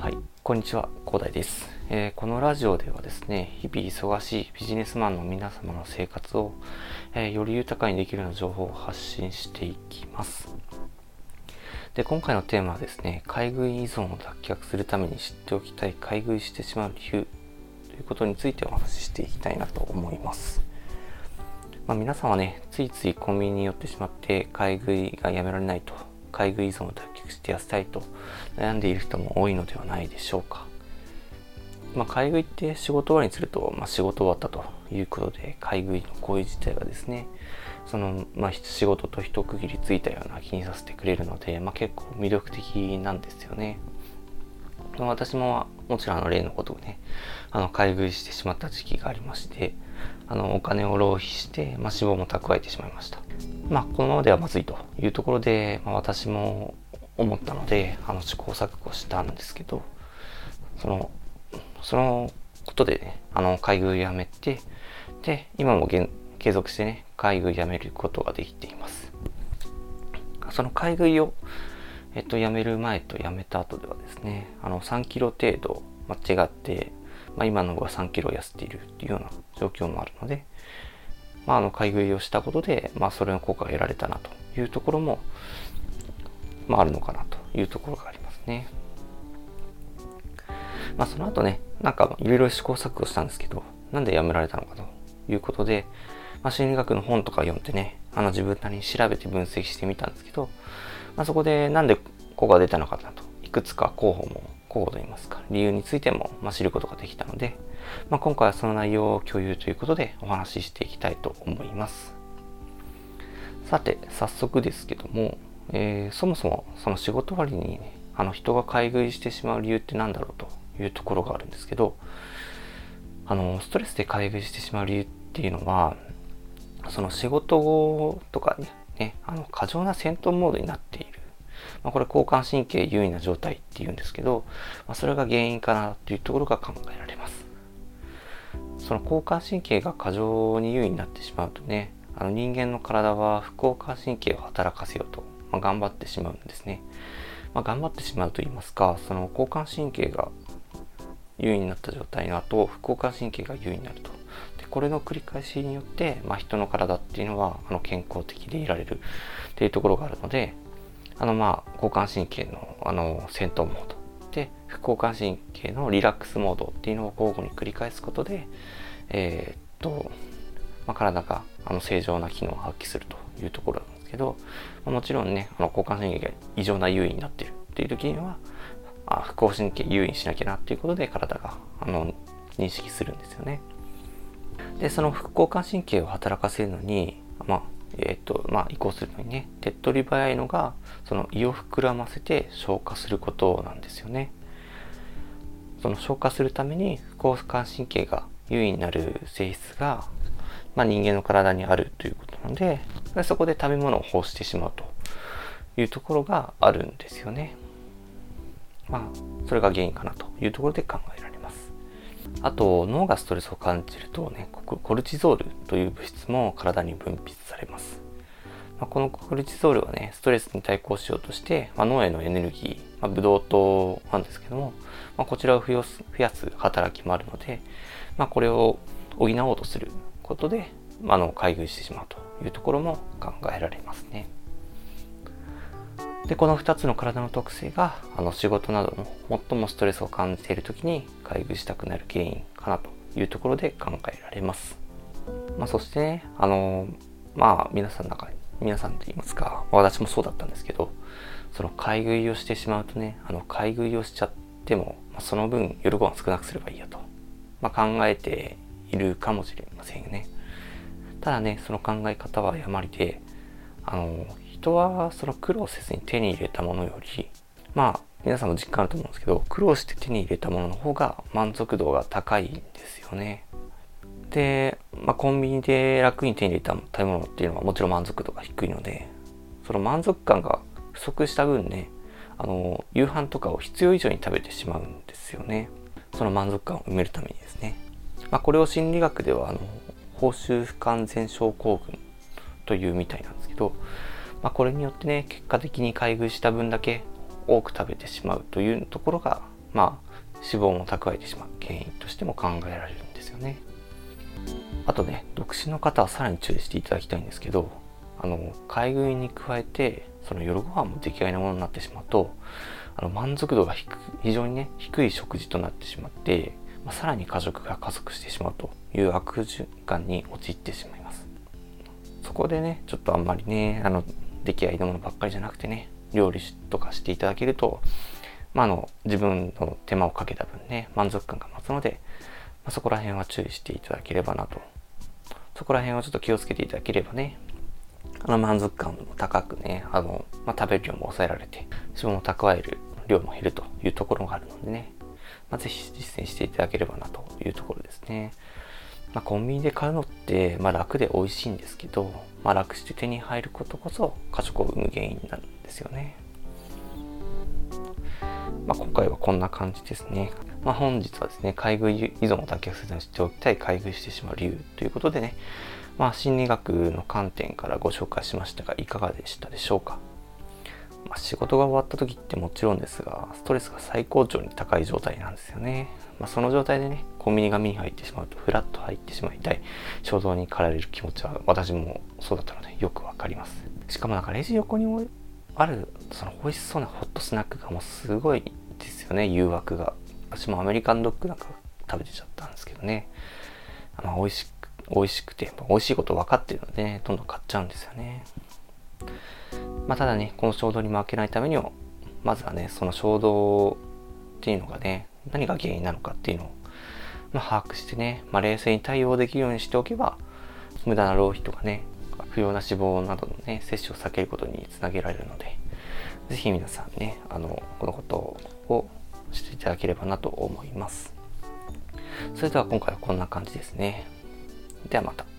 はい、こんにちは、広大です、えー、このラジオではですね、日々忙しいビジネスマンの皆様の生活を、えー、より豊かにできるような情報を発信していきます。で、今回のテーマはですね、買い食い依存を脱却するために知っておきたい買い食いしてしまう理由ということについてお話ししていきたいなと思います。まあ、皆さんはね、ついついコンビニに寄ってしまって買い食いがやめられないと買い食い依存を脱却して痩せたいと悩んでいる人も多いのではないでしょうか。まあ、買い食いって仕事終わりにすると、まあ、仕事終わったということで、買い食いの行為自体がですね、その、まあ、仕事と一区切りついたような気にさせてくれるので、まあ、結構魅力的なんですよね。私ももちろんあの例のことをね、あの買い食いしてしまった時期がありまして、あのお金を浪費して、まあ、脂肪も蓄えてしまいました。まあ、このままではまずいというところで、まあ、私も思ったので、あの試行錯誤したんですけど、その、そのことでね、あの買い食いやめて、で、今も継続してね、買い食いやめることができています。その買い食いをえっと、辞める前と辞めた後ではですね、あの、3キロ程度間違って、まあ、今の方が3キロ痩せているっていうような状況もあるので、まあ、あの、買い食いをしたことで、まあ、それの効果が得られたなというところも、まあ、あるのかなというところがありますね。まあ、その後ね、なんか、いろいろ試行錯誤したんですけど、なんで辞められたのかということで、まあ、心理学の本とか読んでね、あの、自分なりに調べて分析してみたんですけど、まあ、そこでなんでここが出たのかなと、いくつか候補も、候補といいますか、理由についても、ま、知ることができたので、まあ、今回はその内容を共有ということでお話ししていきたいと思います。さて、早速ですけども、えー、そもそもその仕事終わりにね、あの人が買い食いしてしまう理由って何だろうというところがあるんですけど、あの、ストレスで買い食いしてしまう理由っていうのは、その仕事とかね、あの過剰な戦闘モードになっている。まあ、これ交感神経優位な状態っていうんですけど、まあ、それが原因かなというところが考えられます。その交感神経が過剰に優位になってしまうとね、あの人間の体は副交感神経を働かせようと、まあ、頑張ってしまうんですね。まあ、頑張ってしまうと言いますか、その交感神経が優位になった状態の後、副交感神経が優位になると。これの繰り返しによって、まあ、人の体っていうのはあの健康的でいられるっていうところがあるのであのまあ交感神経のあの戦闘モードで副交感神経のリラックスモードっていうのを交互に繰り返すことでえー、っと、まあ、体があの正常な機能を発揮するというところなんですけど、まあ、もちろんねあの交感神経が異常な優位になっているっていう時にはあ副交感神経優位にしなきゃなっていうことで体があの認識するんですよね。で、その副交感神経を働かせるのに、まあ、えっ、と、まあ、移行するのにね、手っ取り早いのが、その胃を膨らませて消化することなんですよね。その消化するために副交感神経が優位になる性質が、まあ、人間の体にあるということなので、そこで食べ物を欲してしまうというところがあるんですよね。まあ、それが原因かなというところで考えられます。あと脳がストレスを感じるとねコルチゾールという物質も体に分泌されます、まあ、このコルチゾールはねストレスに対抗しようとして、まあ、脳へのエネルギー、まあ、ブドウ糖なんですけども、まあ、こちらを増やす増やす働きもあるので、まあ、これを補おうとすることで、まあ、の買い食いしてしまうというところも考えられますね。でこの2つの体の特性があの仕事などの最もストレスを感じている時に買い食いしたくなる原因かなというところで考えられます。まあ、そしてね、あのまあ皆さんの中に皆さんと言いますか、私もそうだったんですけどその買い食いをしてしまうとねあの買い食いをしちゃっても、まあ、その分夜ご飯少なくすればいいやと、まあ、考えているかもしれませんよね。ただねその考え方は誤りであの人はその苦労せずに手に入れたものよりまあ皆さんも実感あると思うんですけど苦労して手に入れたものの方が満足度が高いんですよね。で、まあ、コンビニで楽に手に入れた食べ物っていうのはもちろん満足度が低いのでその満足感が不足した分ねあの夕飯とかを必要以上に食べてしまうんですよねその満足感を埋めるためにですね、まあ、これを心理学ではあの報酬不完全症候群というみたいなんですけどまあ、これによってね結果的に買い食いした分だけ多く食べてしまうというところがまあ脂肪も蓄えてしまう原因としても考えられるんですよね。あとね独身の方はさらに注意していただきたいんですけどあの買い食いに加えてその夜ご飯も出来合いなものになってしまうとあの満足度が非常にね低い食事となってしまって、まあ、さらに過食が加速してしまうという悪循環に陥ってしまいます。そこでねちょっとあんまりねあの出来合いのものばっかりじゃなくてね料理とかしていただけると、まあ、の自分の手間をかけた分ね満足感が増すので、まあ、そこら辺は注意していただければなとそこら辺はちょっと気をつけていただければねあの満足感も高くね、あの、まあ、食べる量も抑えられて、脂肪も蓄える量も減るというところがあるのでね、まあ、ぜひ実践していただければなというところですね。まあ、コンビニで買うのって、まあ、楽で美味しいんですけど、まあ、楽して手に入ることこそ過食を生む原因なんですよね。まあ、今回はこんな感じですね。まあ、本日はですね、買い食い依存を脱却せずにしておきたい買い食いしてしまう理由ということでね、まあ、心理学の観点からご紹介しましたが、いかがでしたでしょうか？まあ、仕事が終わった時ってもちろんですが、ストレスが最高潮に高い状態なんですよね。まあ、その状態でね、コンビニが目に入ってしまうと、フラッと入ってしまいたい衝動に駆られる気持ちは、私もそうだったので、よくわかります。しかもなんかレジ横にある、その美味しそうなホットスナックがもうすごいですよね、誘惑が。私もアメリカンドッグなんか食べてちゃったんですけどね。あ美味しく美味しくて、美味しいこと分かってるので、ね、どんどん買っちゃうんですよね。まあ、ただね、この衝動に負けないためには、まずはね、その衝動っていうのがね、何が原因なのかっていうのを、ま、把握してね、まあ、冷静に対応できるようにしておけば、無駄な浪費とかね、不要な脂肪などのね、摂取を避けることにつなげられるので、是非皆さんね、あの、このことをしていただければなと思います。それでは今回はこんな感じですね。ではまた。